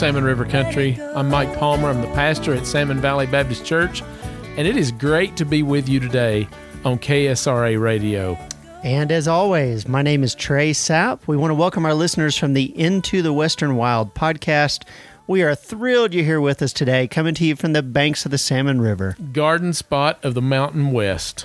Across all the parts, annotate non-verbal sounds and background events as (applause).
Salmon River Country. I'm Mike Palmer. I'm the pastor at Salmon Valley Baptist Church, and it is great to be with you today on KSRA Radio. And as always, my name is Trey Sapp. We want to welcome our listeners from the Into the Western Wild podcast. We are thrilled you're here with us today, coming to you from the banks of the Salmon River. Garden spot of the Mountain West.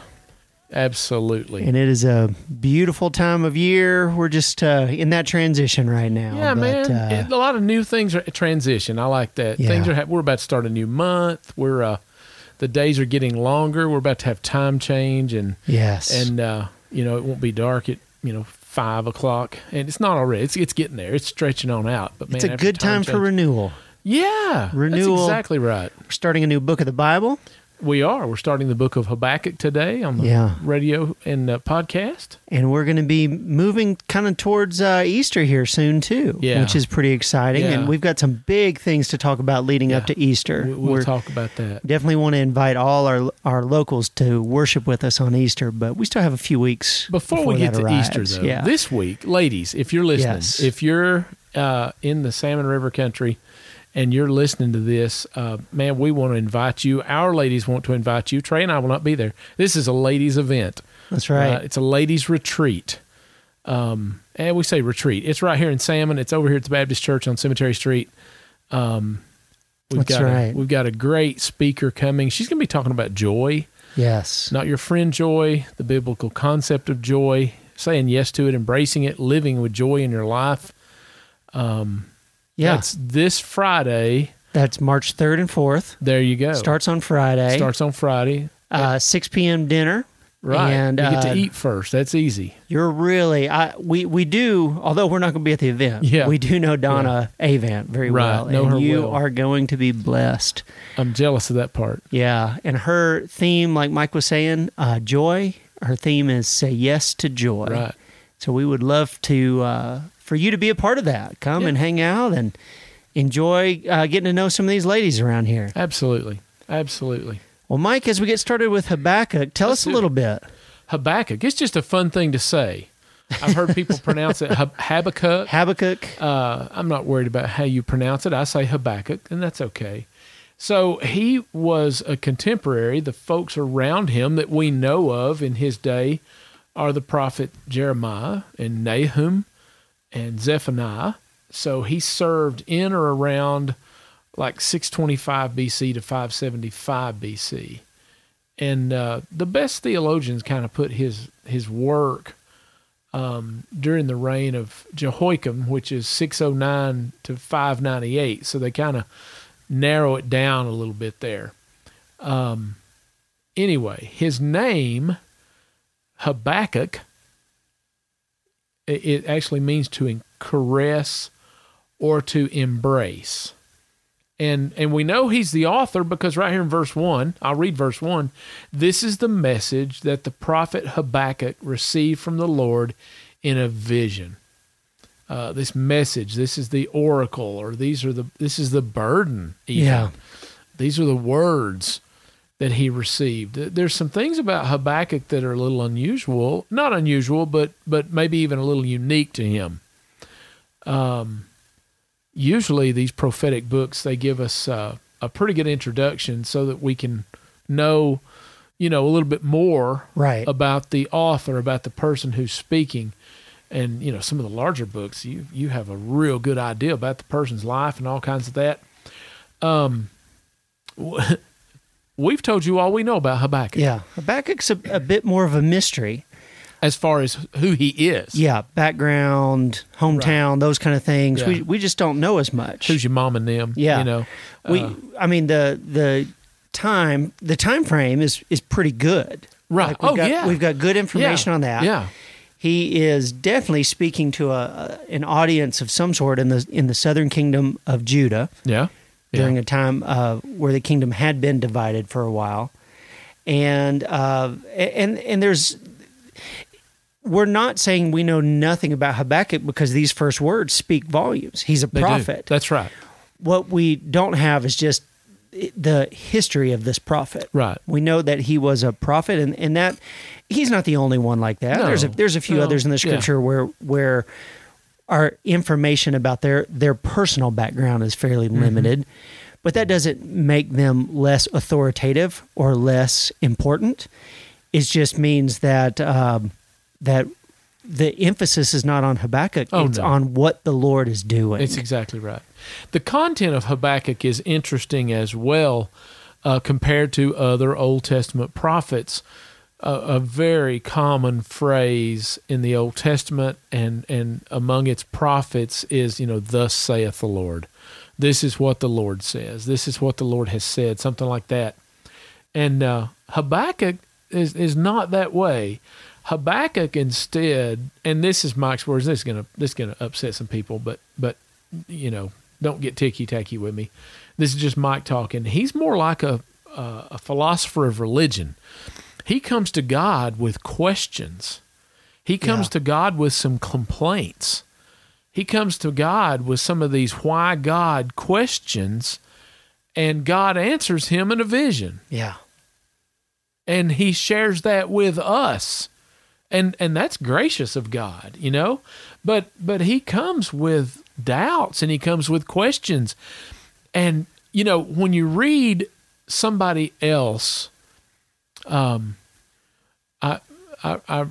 Absolutely. And it is a beautiful time of year. We're just uh, in that transition right now. Yeah, but, man. uh, It- a lot of new things are transition. I like that. Yeah. Things are. We're about to start a new month. We're uh, the days are getting longer. We're about to have time change, and yes. and uh, you know it won't be dark at you know five o'clock, and it's not already. It's it's getting there. It's stretching on out. But man, it's a good time for change- renewal. yeah renewal. That's exactly right. We're starting a new book of the Bible. We are. We're starting the book of Habakkuk today on the Yeah. radio and uh, podcast. And we're going to be moving kind of towards uh, Easter here soon, too, Yeah. which is pretty exciting. Yeah. And we've got some big things to talk about leading up to Easter. We- We'll We're- talk about that. Definitely want to invite all our our locals to worship with us on Easter, but we still have a few weeks Before, we get to arrives. Easter, though, Yeah, this week, ladies, if you're listening, Yes. if you're uh, in the Salmon River country and you're listening to this, uh, man, we want to invite you. Our ladies want to invite you. Trey and I will not be there. This is a ladies' event. that's right. Uh, it's a ladies' retreat. Um, and we say retreat. It's right here in Salmon. It's over here at the Baptist Church on Cemetery Street. Um, we've That's got right. A, we've got a great speaker coming. She's going to be talking about joy yes, not your friend joy, the biblical concept of joy, saying yes to it, embracing it, living with joy in your life. Um, yeah. That's this Friday. That's March third and fourth. There you go. Starts on Friday. Starts on Friday. uh, six p.m. dinner. Right. And you get uh, to eat first. That's easy. You're really I we we do. Although we're not going to be at the event, Yeah. we do know Donna Avant very Right, well, know and her you well. are going to be blessed. I'm jealous of that part. Yeah, and her theme, like Mike was saying, uh, joy. Her theme is say yes to joy. Right. So we would love to uh, for you to be a part of that. Come Yeah. and hang out and enjoy uh, getting to know some of these ladies around here. Absolutely. Absolutely. Well, Mike, as we get started with Habakkuk, tell Let's us a do it. little bit. Habakkuk. It's just a fun thing to say. I've heard people pronounce it Hab- Habakkuk. Habakkuk. Uh, I'm not worried about how you pronounce it. I say Habakkuk, and that's okay. So he was a contemporary. The folks around him that we know of in his day are the prophet Jeremiah and Nahum and Zephaniah. So he served in or around like 625 BC to 575 BC. And uh, the best theologians kind of put his his work um, during the reign of Jehoiakim, which is 609 to 598. So they kind of narrow it down a little bit there. Um, anyway, his name, Habakkuk, it, actually means to caress or to embrace. And and we know he's the author because right here in verse 1, I'll read verse 1. This is the message that the prophet Habakkuk received from the Lord in a vision. Uh, this message, this is the oracle, or these are the this is the burden. Even. Yeah. These are the words that he received. There's some things about Habakkuk that are a little unusual, not unusual, but but maybe even a little unique to him. Um, usually these prophetic books they give us uh, a pretty good introduction so that we can know, you know, a little bit more Right. about the author, about the person who's speaking. And you know, some of the larger books, you you have a real good idea about the person's life and all kinds of that. Um, (laughs) we've told you all we know about Habakkuk Yeah. Habakkuk's a, a bit more of a mystery. as far as who he is. Yeah. Background, hometown, those kind of things. Yeah. We, we just don't know as much. Who's your mom and them? Yeah. you know, we uh, I mean the the time the time frame is is pretty good. Right. Like we've Oh, got, yeah. We've got good information yeah, on that. Yeah, He is definitely speaking to a, a an audience of some sort in the in the southern kingdom of Judah yeah, yeah. during a time uh, where the kingdom had been divided for a while, and uh, and and there's we're not saying we know nothing about Habakkuk because these first words speak volumes. He's a They do. prophet. That's right. What we don't have is just the history of this prophet. Right. We know that he was a prophet, and, and that he's not the only one like that. No. there's a, there's a few No. others in the Yeah. scripture where where our information about their their personal background is fairly limited, but that doesn't make them less authoritative or less important. It just means that um, that the emphasis is not on Habakkuk; Oh, it's no. on what the Lord is doing. It's exactly right. The content of Habakkuk is interesting as well uh, compared to other Old Testament prophets. A, a very common phrase in the Old Testament and, and among its prophets is, you know, thus saith the Lord. This is what the Lord says. This is what the Lord has said, something like that. And uh, Habakkuk is, is not that way. Habakkuk instead, and this is Mike's words. This is gonna this is gonna upset some people, but but you know, don't get ticky tacky with me. This is just Mike talking. He's more like a a, a philosopher of religion. He comes to God with questions. He comes Yeah. to God with some complaints. He comes to God with some of these why God questions, and God answers him in a vision yeah, and he shares that with us and and that's gracious of god you know but but he comes with doubts and he comes with questions and you know when you read somebody else um i i, I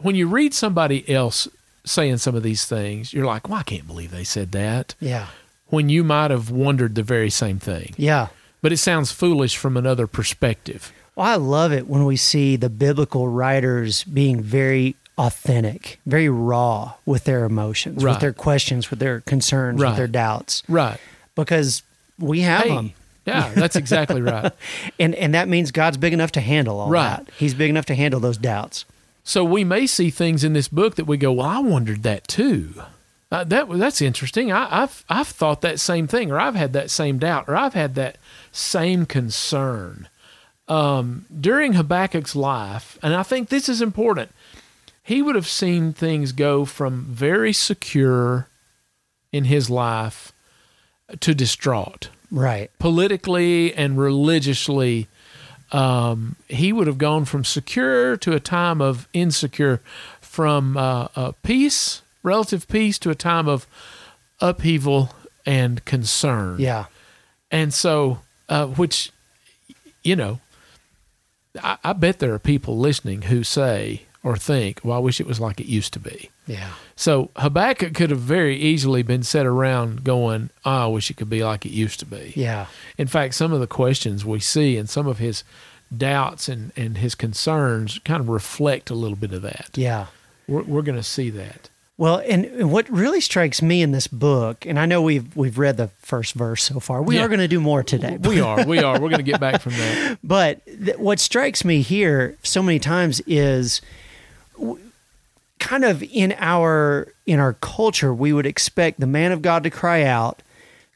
when you read somebody else saying some of these things you're like well i can't believe they said that yeah, when you might have wondered the very same thing yeah. but it sounds foolish from another perspective Well, I love it when we see the biblical writers being very authentic, very raw with their emotions, Right. with their questions, with their concerns, Right. with their doubts, right because we have Hey, them. Yeah, that's exactly right. (laughs) And, and that means God's big enough to handle all Right. that. He's big enough to handle those doubts. So we may see things in this book that we go, "Well, I wondered that too." Uh, that that's interesting. I, I've I've thought that same thing, or I've had that same doubt, or I've had that same concern um, during Habakkuk's life. And I think this is important. He would have seen things go from very secure in his life to distraught Right. politically and religiously, um, he would have gone from secure to a time of insecure, from uh, uh, peace, relative peace, to a time of upheaval and concern. Yeah. And so, uh, which, you know, I, I bet there are people listening who say or think, well, I wish it was like it used to be. Yeah. So Habakkuk could have very easily been set around going, oh, I wish it could be like it used to be. Yeah. In fact, some of the questions we see and some of his doubts and, and his concerns kind of reflect a little bit of that. Yeah. We're, we're going to see that. Well, and and what really strikes me in this book, and I know we've we've read the first verse so far. We Yeah. are going to do more today. We are. We are. We're going to get back from that. (laughs) But th- what strikes me here so many times is kind of in our in our culture we would expect the man of God to cry out,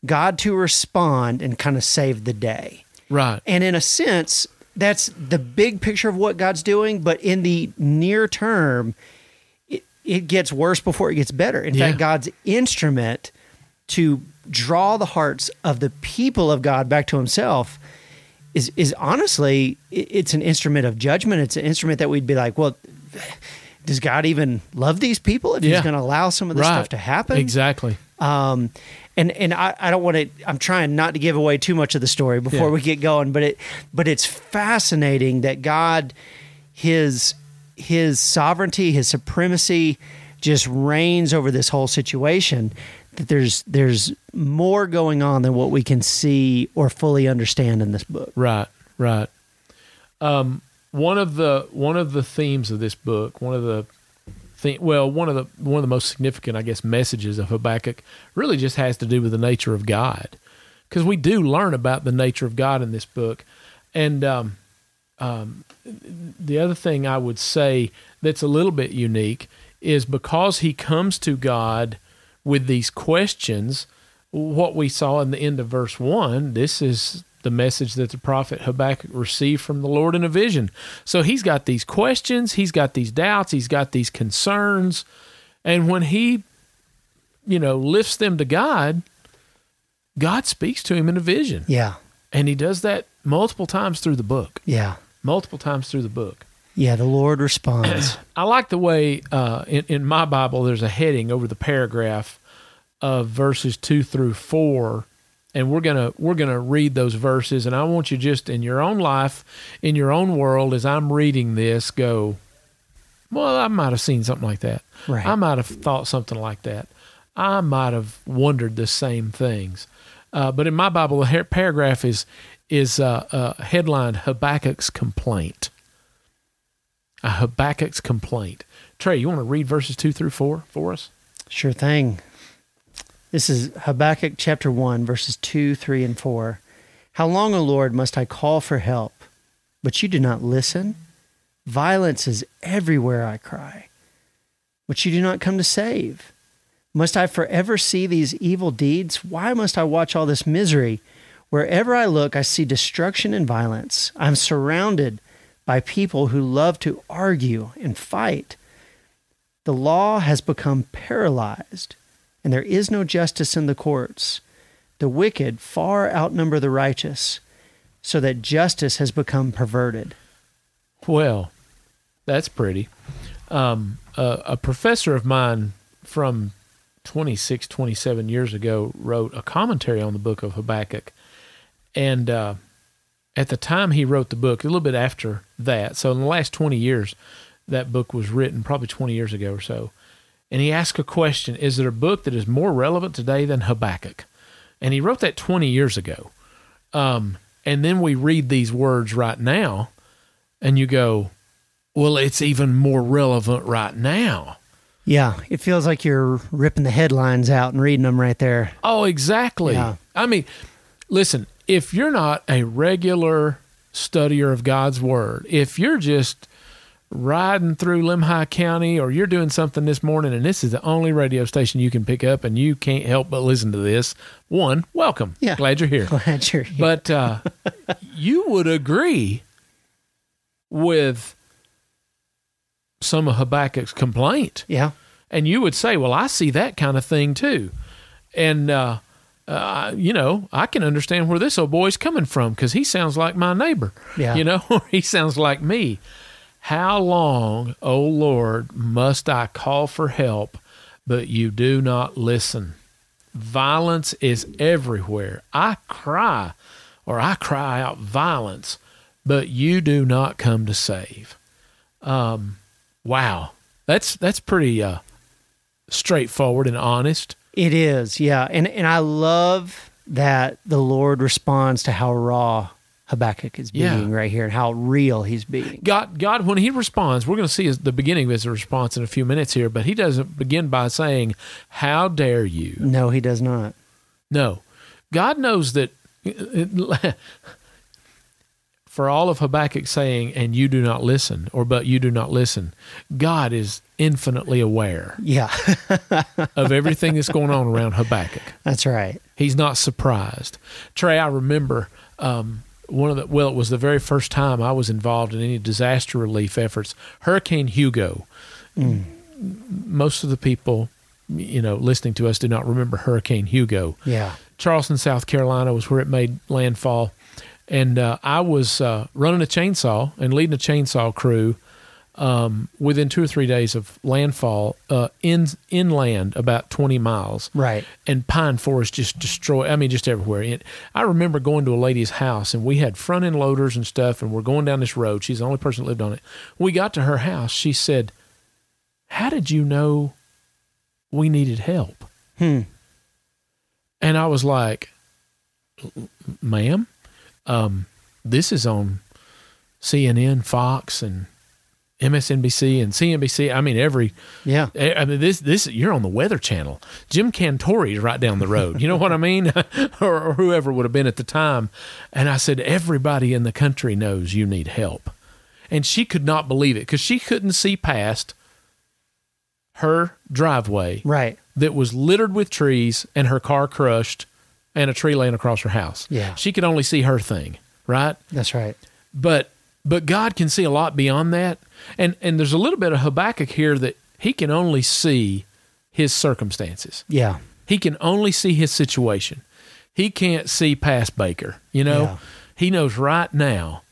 God to respond and kind of save the day. Right. And in a sense, that's the big picture of what God's doing, but in the near term it, it gets worse before it gets better. In Yeah. fact, God's instrument to draw the hearts of the people of God back to himself is is honestly it's an instrument of judgment. It's an instrument that we'd be like, well, does God even love these people if Yeah. he's going to allow some of this right. stuff to happen? Exactly. Um, and and I, I don't want to. I'm trying not to give away too much of the story before Yeah. we get going, but it but it's fascinating that God, his his sovereignty, his supremacy, just reigns over this whole situation. That there's there's more going on than what we can see or fully understand in this book. Right, right. Um, one of the one of the themes of this book, one of the well, one of the one of the most significant, I guess, messages of Habakkuk really just has to do with the nature of God, because we do learn about the nature of God in this book, and um, um, the other thing I would say that's a little bit unique is because he comes to God with these questions. What we saw in the end of verse one, this is the message that the prophet Habakkuk received from the Lord in a vision. So he's got these questions, he's got these doubts, he's got these concerns, and when he, you know, lifts them to God, God speaks to him in a vision, Yeah, and he does that multiple times through the book yeah, multiple times through the book. Yeah, the Lord responds. (clears throat) I like the way uh, in, in my Bible there's a heading over the paragraph of verses two through four, and we're gonna we're gonna read those verses, and I want you just in your own life, in your own world, as I'm reading this, go. Well, I might have seen something like that. Right. I might have thought something like that. I might have wondered the same things. Uh, but in my Bible, the paragraph is is uh, uh, headlined Habakkuk's complaint. A Habakkuk's complaint. Trey, you want to read verses two through four for us? Sure thing. This is Habakkuk chapter 1, verses 2, 3, and 4. How long, O Lord, must I call for help, but you do not listen? Violence is everywhere, I cry, but you do not come to save. Must I forever see these evil deeds? Why must I watch all this misery? Wherever I look, I see destruction and violence. I'm surrounded by people who love to argue and fight. The law has become paralyzed, and there is no justice in the courts. The wicked far outnumber the righteous, so that justice has become perverted. Well, that's pretty. Um, uh, a professor of mine from 26, 27 years ago wrote a commentary on the book of Habakkuk. And uh, at the time he wrote the book, a little bit after that, so in the last 20 years, that book was written, probably 20 years ago or so. And he asked a question Is there a book that is more relevant today than Habakkuk? And he wrote that 20 years ago. Um, and then we read these words right now, and you go, Well, it's even more relevant right now. Yeah, it feels like you're ripping the headlines out and reading them right there. Oh, exactly. Yeah. I mean, listen, if you're not a regular studier of God's word, if you're just riding through Lemhi County or you're doing something this morning and this is the only radio station you can pick up and you can't help but listen to this, one, welcome. Yeah. Glad you're here. (laughs) Glad you're here. But uh, you would agree with some of Habakkuk's complaint yeah, and you would say, "Well, I see that kind of thing too," and uh, uh, you know, I can understand where this old boy's coming from because he sounds like my neighbor. Yeah. you know, (laughs) he sounds like me. How long, O Lord, must I call for help, but you do not listen? Violence is everywhere. I cry, or I cry out violence, but you do not come to save. Um, wow, that's that's pretty uh, straightforward and honest. it is. Yeah, and and I love that the Lord responds to how raw Habakkuk is Yeah. being right here and how real he's being. God, God, when He responds, we're going to see his, the beginning of His response in a few minutes here, but He doesn't begin by saying, "How dare you?" No, he does not. No, God knows that. (laughs) For all of Habakkuk saying, "And you do not listen," or "But you do not listen," God is infinitely aware Yeah, (laughs) of everything that's going on around Habakkuk. that's right. He's not surprised. Trey, I remember um, one of the well, it was the very first time I was involved in any disaster relief efforts. Hurricane Hugo. Most of the people, you know, listening to us do not remember Hurricane Hugo. Yeah, Charleston, South Carolina was where it made landfall. And uh, I was uh, running a chainsaw and leading a chainsaw crew um, within two or three days of landfall uh, in inland about 20 miles. Right. and pine forest just destroy i mean just everywhere. It, i remember going to a lady's house and we had front end loaders and stuff and we're going down this road. She's the only person that lived on it. We got to her house. She said how did you know we needed help? Hmm. and i was like ma'am um, this is on cnn fox and msnbc and cnbc i mean every Yeah. I mean, this this you're on the Weather Channel. Jim Cantore is right down the road. You know what I mean, (laughs) or, or whoever would have been at the time. And I said, everybody in the country knows you need help, and she could not believe it because she couldn't see past her driveway Right. that was littered with trees and her car crushed and a tree laying across her house. Yeah. she could only see her thing, right? That's right. but but God can see a lot beyond that. And and there's a little bit of Habakkuk here that he can only see his circumstances. Yeah. He can only see his situation. He can't see past Baker, you know? Yeah. He knows right now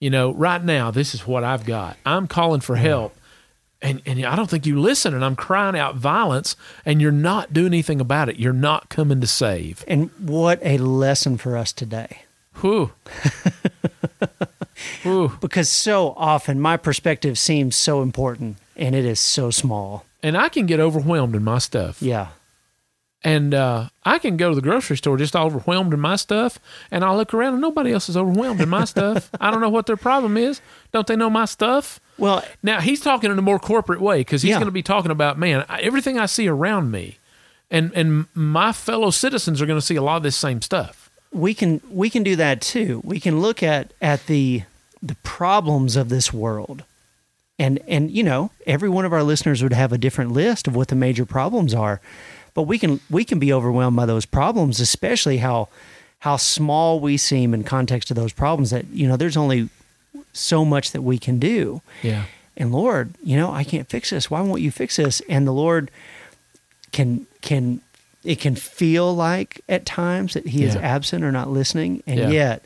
You know, right now, this is what I've got. I'm calling for help. And, and I don't think you listen, and I'm crying out violence, and you're not doing anything about it. You're not coming to save. And what a lesson for us today. Whew. (laughs) Whew. Because so often my perspective seems so important and it is so small. And I can get overwhelmed in my stuff. Yeah. And uh, I can go to the grocery store just overwhelmed in my stuff, and I look around and nobody else is overwhelmed in my stuff. (laughs) I don't know what their problem is. Don't they know my stuff? Well, Now he's talking in a more corporate way because he's Yeah. going to be talking about man everything I see around me, and and my fellow citizens are going to see a lot of this same stuff. we can we can do that too. We can look at at the problems of this world. And and you know, every one of our listeners would have a different list of what the major problems are. But we can we can be overwhelmed by those problems, especially how how small we seem in context to those problems that, you know, there's only so much that we can do. Yeah, And Lord, you know, I can't fix this. Why won't you fix this? And the Lord can can it can feel like at times that he is absent or not listening. And Yeah. yet,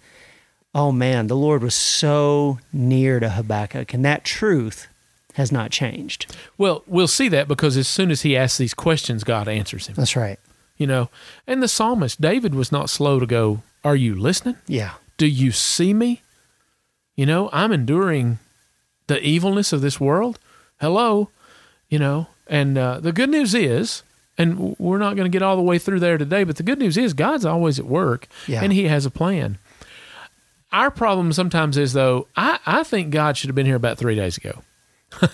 oh man, the Lord was so near to Habakkuk, and that truth has not changed. well we'll see that because as soon as he asks these questions, God answers him. That's right. You know, and the psalmist David was not slow to go. Are you listening? Yeah. Do you see me? You know, I'm enduring the evilness of this world. Hello, you know, and uh, the good news is, and we're not going to get all the way through there today, but the good news is God's always at work Yeah. and He has a plan. Our problem sometimes is, though, I, I think God should have been here about three days ago. (laughs)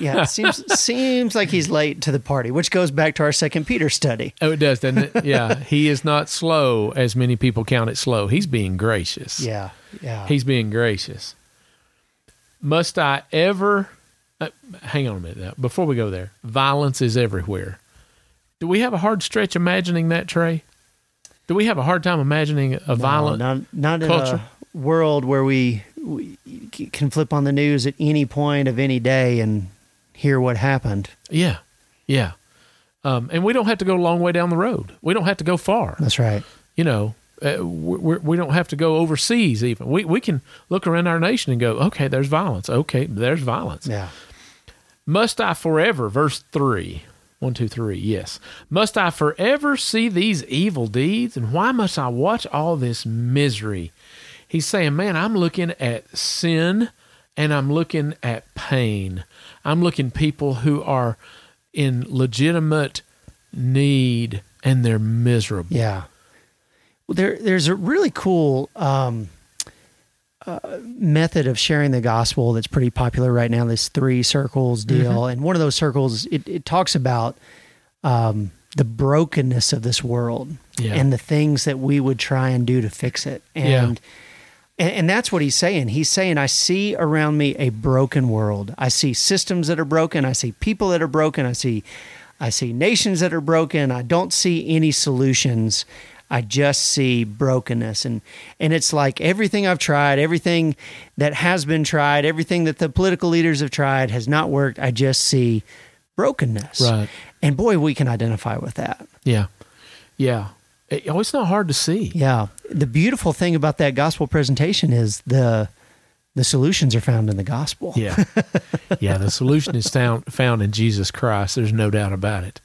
Yeah. It seems seems like he's late to the party, which goes back to our second Peter study. Oh, it does, doesn't it? yeah. He is not slow as many people count it slow. He's being gracious. Yeah. Yeah. He's being gracious. Must I ever? Uh, hang on a minute now. Before we go there, violence is everywhere. Do we have a hard stretch imagining that, Trey? Do we have a hard time imagining a No, violent? not not in culture. World where we, we can flip on the news at any point of any day and hear what happened. Yeah, yeah. Um, and we don't have to go a long way down the road. We don't have to go far. That's right. You know, uh, we we don't have to go overseas. Even we we can look around our nation and go, okay, there's violence. Okay, there's violence. Yeah. Must I forever, verse 3, 1, 2, 3, yes. Must I forever see these evil deeds? And why must I watch all this misery? He's saying, man, I'm looking at sin and I'm looking at pain. I'm looking people who are in legitimate need and they're miserable. Yeah. Well, there, there's a really cool um, uh, method of sharing the gospel that's pretty popular right now. This three circles deal, and one of those circles it, it talks about um, the brokenness of this world Yeah. and the things that we would try and do to fix it. And, and and that's what he's saying. He's saying, I see around me a broken world. I see systems that are broken. I see people that are broken. I see I see nations that are broken. I don't see any solutions. I just see brokenness and and it's like everything I've tried, everything that has been tried, everything that the political leaders have tried has not worked. I just see brokenness. Right. And boy, we can identify with that. Yeah. Yeah. It- oh, it's not hard to see. Yeah. The beautiful thing about that gospel presentation is the the solutions are found in the gospel. Yeah. (laughs) yeah. The solution is found, found in Jesus Christ. There's no doubt about it.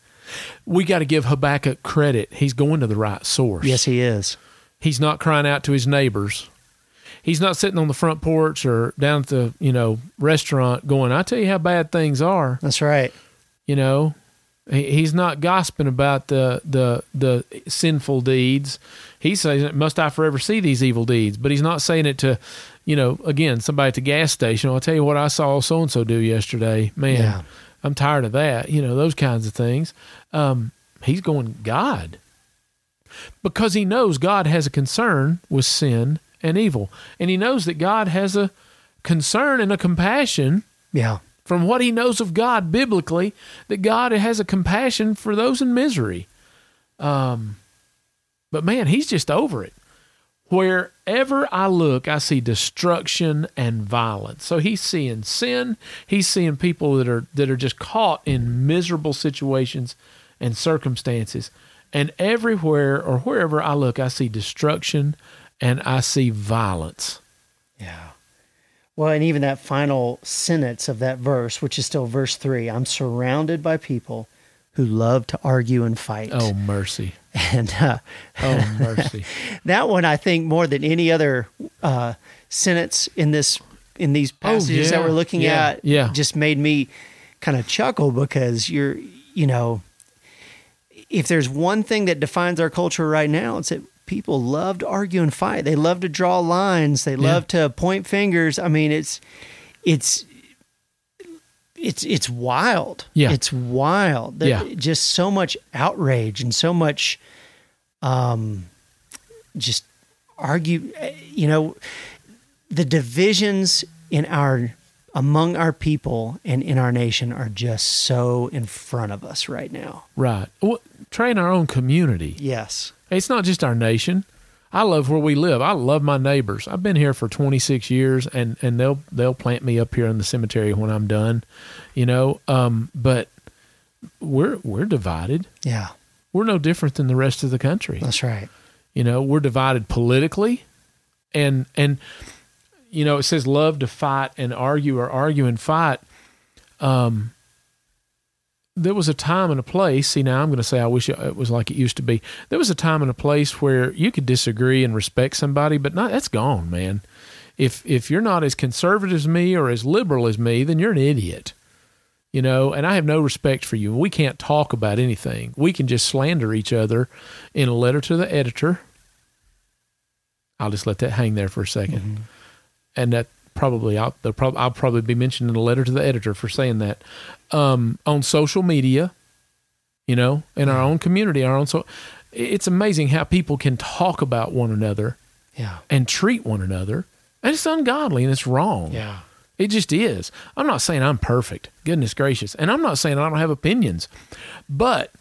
We got to give Habakkuk credit. He's going to the right source. Yes, he is. He's not crying out to his neighbors. He's not sitting on the front porch or down at the, you know, restaurant going, I tell you how bad things are. That's right. You know, he's not gossiping about the, the, the sinful deeds. He says, must I forever see these evil deeds? But he's not saying it to, you know, again, somebody at the gas station. I'll tell you what I saw so and so do yesterday. Man, Yeah. I'm tired of that. You know, those kinds of things. Um, he's going, God. Because he knows God has a concern with sin and evil. And he knows that God has a concern and a compassion Yeah. From what he knows of God biblically, that God has a compassion for those in misery. Um, but man, he's just over it. Wherever I look, I see destruction and violence. So he's seeing sin. He's seeing people that are that are just caught in miserable situations and circumstances. And everywhere or wherever I look, I see destruction and I see violence. Yeah. Well, and even that final sentence of that verse, which is still verse three, I'm surrounded by people who love to argue and fight. Oh, mercy. (laughs) And uh, Oh, mercy. (laughs) that one, I think, more than any other uh, sentence in this in these passages that Oh, yeah. we're looking Yeah. at, Yeah. just made me kind of chuckle because you're, you know, if there's one thing that defines our culture right now, it's that people love to argue and fight. They love to draw lines. They love to point fingers. I mean, it's it's it's it's wild. Yeah. it's wild. There- Yeah. just so much outrage and so much, um, just argue. You know, the divisions in our among our people and in our nation are just so in front of us right now. right. Well, Trey, in our own community. Yes. It's not just our nation. I love where we live. I love my neighbors. I've been here for 26 years, and and they'll they'll plant me up here in the cemetery when I'm done, you know. Um, but we're we're divided. Yeah. We're no different than the rest of the country. That's right. You know, we're divided politically, and and you know it says love to fight and argue or argue and fight. Um, there was a time and a place. See, now I'm going to say I wish it was like it used to be. There was a time and a place where you could disagree and respect somebody, but not that's gone, man. If if you're not as conservative as me or as liberal as me, then you're an idiot. You know, and I have no respect for you. We can't talk about anything. We can just slander each other in a letter to the editor. I'll just let that hang there for a 2nd mm-hmm. and that probably I'll prob- I'll probably be mentioned in a letter to the editor for saying that um, on social media, you know, in our own community, our own so. It's amazing how people can talk about one another Yeah. and treat one another, and it's ungodly and it's wrong. Yeah. It just is. I'm not saying I'm perfect. Goodness gracious. And I'm not saying I don't have opinions. But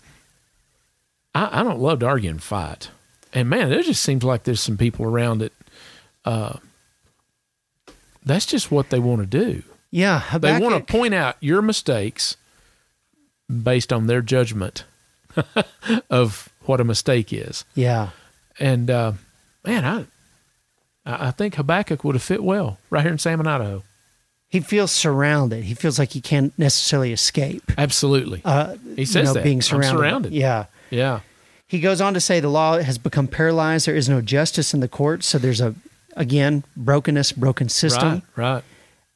I, I don't love to argue and fight. And man, there just seems like there's some people around that uh, that's just what they want to do. Yeah. They want to point out your mistakes based on their judgment (laughs) of what a mistake is. Yeah. And uh, man, I I think Habakkuk would have fit well right here in Salmon, Idaho. He feels surrounded. He feels like he can't necessarily escape. Absolutely. Uh, He says you know, that. being I'm surrounded. surrounded. Yeah. yeah. He goes on to say the law has become paralyzed. There is no justice in the courts. So there's a, again, brokenness, broken system. Right. Right.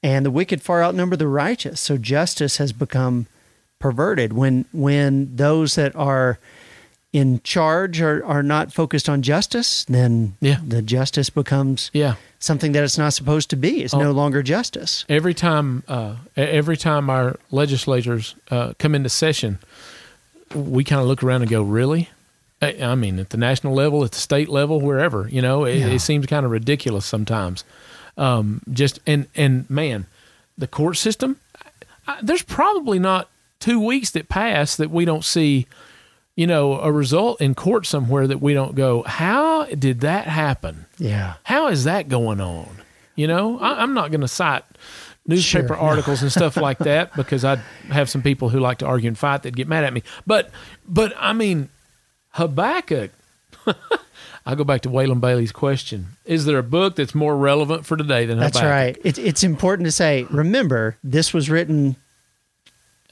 And the wicked far outnumber the righteous. So justice has become perverted when when those that are in charge are, are not focused on justice, then Yeah. the justice becomes Yeah. something that it's not supposed to be. It's Oh. no longer justice. Every time, uh, every time our legislators uh, come into session, we kind of look around and go, "Really?" I, I mean, at the national level, at the state level, wherever, you know, it, Yeah. it seems kind of ridiculous sometimes. Um, just and and man, the court system. I, there's probably not two weeks that pass that we don't see, you know, a result in court somewhere that we don't go, "How did that happen?" Yeah. how is that going on? You know, I, I'm not going to cite newspaper Sure, no. articles and stuff like that (laughs) because I have some people who like to argue and fight that get mad at me. But, but I mean, Habakkuk. (laughs) I go back to Waylon Bailey's question: Is there a book that's more relevant for today than Habakkuk? That's right. It's it's important to say. Remember, this was written,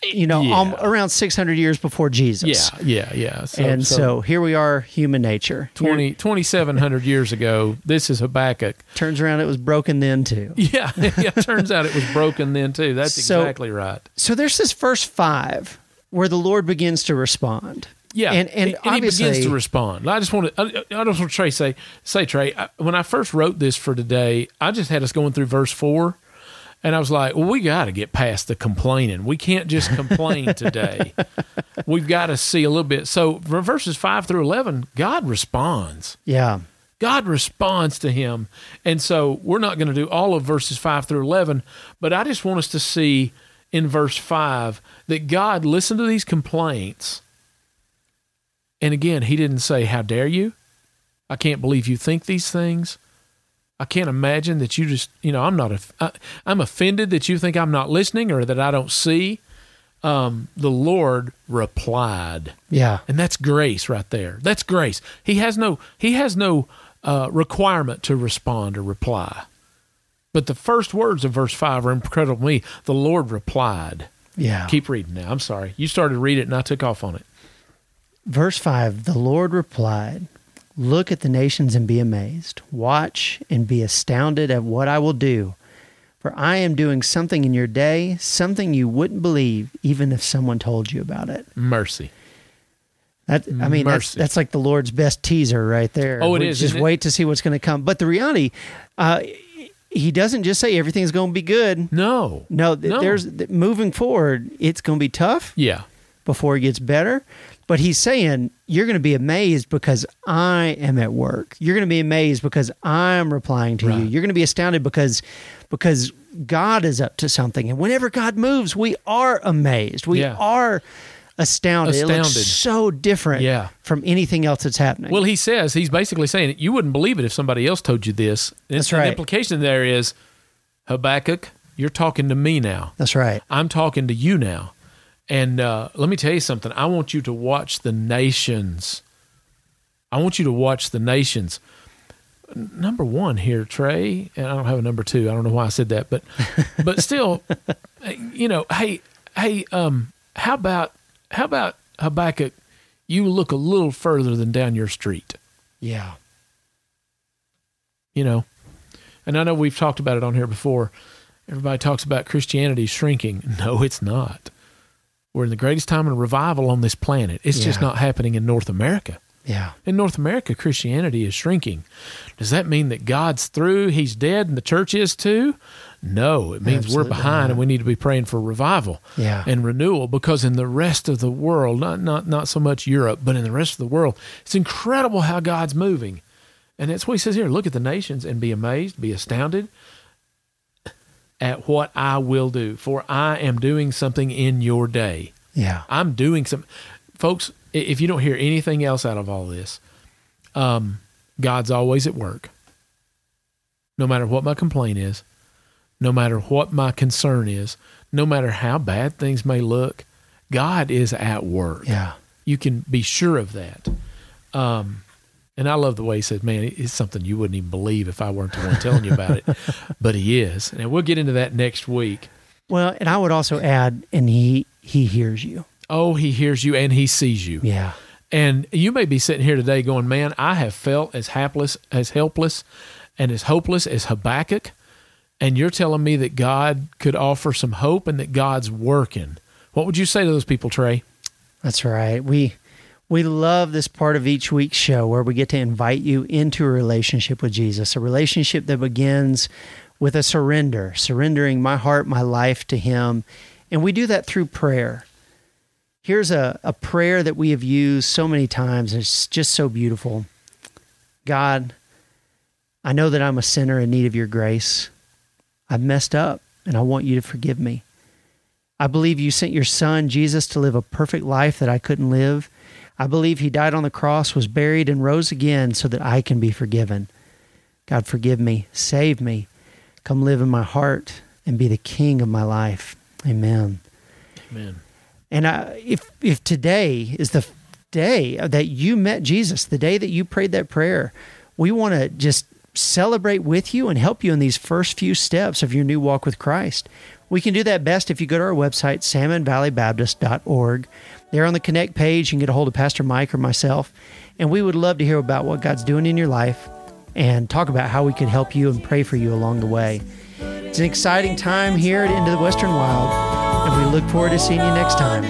you know, Yeah. um, around 600 years before Jesus. Yeah, yeah, yeah. So, and so, here we are, human nature. Here- 20, 2,700 years ago, this is Habakkuk. turns around, it was broken then too. (laughs) Yeah, yeah. Turns out it was broken then too. That's (laughs) So- exactly right. So there's this first five where the Lord begins to respond. Yeah, and and, he obviously, begins to respond. I just want to. I, I just want to Trey say say Trey. I, when I first wrote this for today, I just had us going through verse four, and I was like, "Well, we got to get past the complaining. We can't just complain (laughs) today. We've got to see a little bit." So, from verses five through eleven, God responds. yeah, God responds to him. And so we're not going to do all of verses 5 through 11, but I just want us to see in verse 5 that God listened to these complaints. And again, he didn't say, How dare you? I can't believe you think these things. I can't imagine that you just, you know, I'm not, a, I, I'm offended that you think I'm not listening or that I don't see. Um, the Lord replied. yeah, And that's grace right there. That's grace. He has no he has no uh, requirement to respond or reply. But the first words of verse 5 are incredible to me. The Lord replied. Yeah. Keep reading now. I'm sorry. You started to read it and I took off on it. Verse 5 The Lord replied, Look at the nations and be amazed. Watch and be astounded at what I will do. For I am doing something in your day, something you wouldn't believe, even if someone told you about it. Mercy. That, I mean, that's, that's like the Lord's best teaser right there. Oh, it We is, Just isn't it? wait to see what's going to come. But the reality, uh, he doesn't just say everything's going to be good. No. No, th- No. there's th- moving forward. It's going to be tough Yeah. before it gets better. But he's saying you're going to be amazed because I am at work. You're going to be amazed because I'm replying to you. Right. You're going to be astounded because because God is up to something. And whenever God moves, we are amazed. We Yeah. are astounded. It looks so different Yeah. from anything else that's happening. Well, he says, he's basically saying, you wouldn't believe it if somebody else told you this. And That's the right. implication there is, Habakkuk, you're talking to me now. that's right. I'm talking to you now. And uh, let me tell you something. I want you to watch the nations. I want you to watch the nations. Number one here, Trey, and I don't have a number two. I don't know why I said that, but (laughs) but still, you know, hey, hey, um, how about how about Habakkuk? You look a little further than down your street, Yeah. you know. And I know we've talked about it on here before. Everybody talks about Christianity shrinking. (laughs) No, it's not. We're in the greatest time of revival on this planet. It's just not happening in North America. Yeah. In North America, Christianity is shrinking. Does that mean that God's through, He's dead, and the church is too? No, it means Absolutely we're behind not. and we need to be praying for revival Yeah. and renewal because in the rest of the world, not, not, not so much Europe, but in the rest of the world, it's incredible how God's moving. And that's what He says here look at the nations and be amazed, be astounded at what I will do, for I am doing something in your day. Yeah. I'm doing some, folks. If you don't hear anything else out of all this, um, God's always at work. No matter what my complaint is, no matter what my concern is, no matter how bad things may look, God is at work. Yeah. You can be sure of that. Um, and I love the way he said, "Man, it's something you wouldn't even believe if I weren't the one telling you about it." (laughs) but he is, and we'll get into that next week. Well, and I would also add, and he he hears you. Oh, he hears you and he sees you. Yeah. And you may be sitting here today going, man, I have felt as hapless, as helpless, and as hopeless as Habakkuk. And you're telling me that God could offer some hope and that God's working. What would you say to those people, Trey? That's right. We we love this part of each week's show where we get to invite you into a relationship with Jesus, a relationship that begins with a surrender, surrendering my heart, my life to him. And we do that through prayer. Here's a, a prayer that we have used so many times. It's just so beautiful. God, I know that I'm a sinner in need of your grace. I've messed up and I want you to forgive me. I believe you sent your son, Jesus, to live a perfect life that I couldn't live. I believe he died on the cross, was buried, and rose again so that I can be forgiven. God, forgive me, save me, come live in my heart, and be the king of my life. Amen. Amen. And I, if if today is the day that you met Jesus, the day that you prayed that prayer, we want to just celebrate with you and help you in these first few steps of your new walk with Christ. We can do that best if you go to our website, salmonvalleybaptist.org. There on the Connect page, you can get a hold of Pastor Mike or myself, and we would love to hear about what God's doing in your life and talk about how we could help you and pray for you along the way. It's an exciting time here at Into the Western Wild, and we look forward to seeing you next time.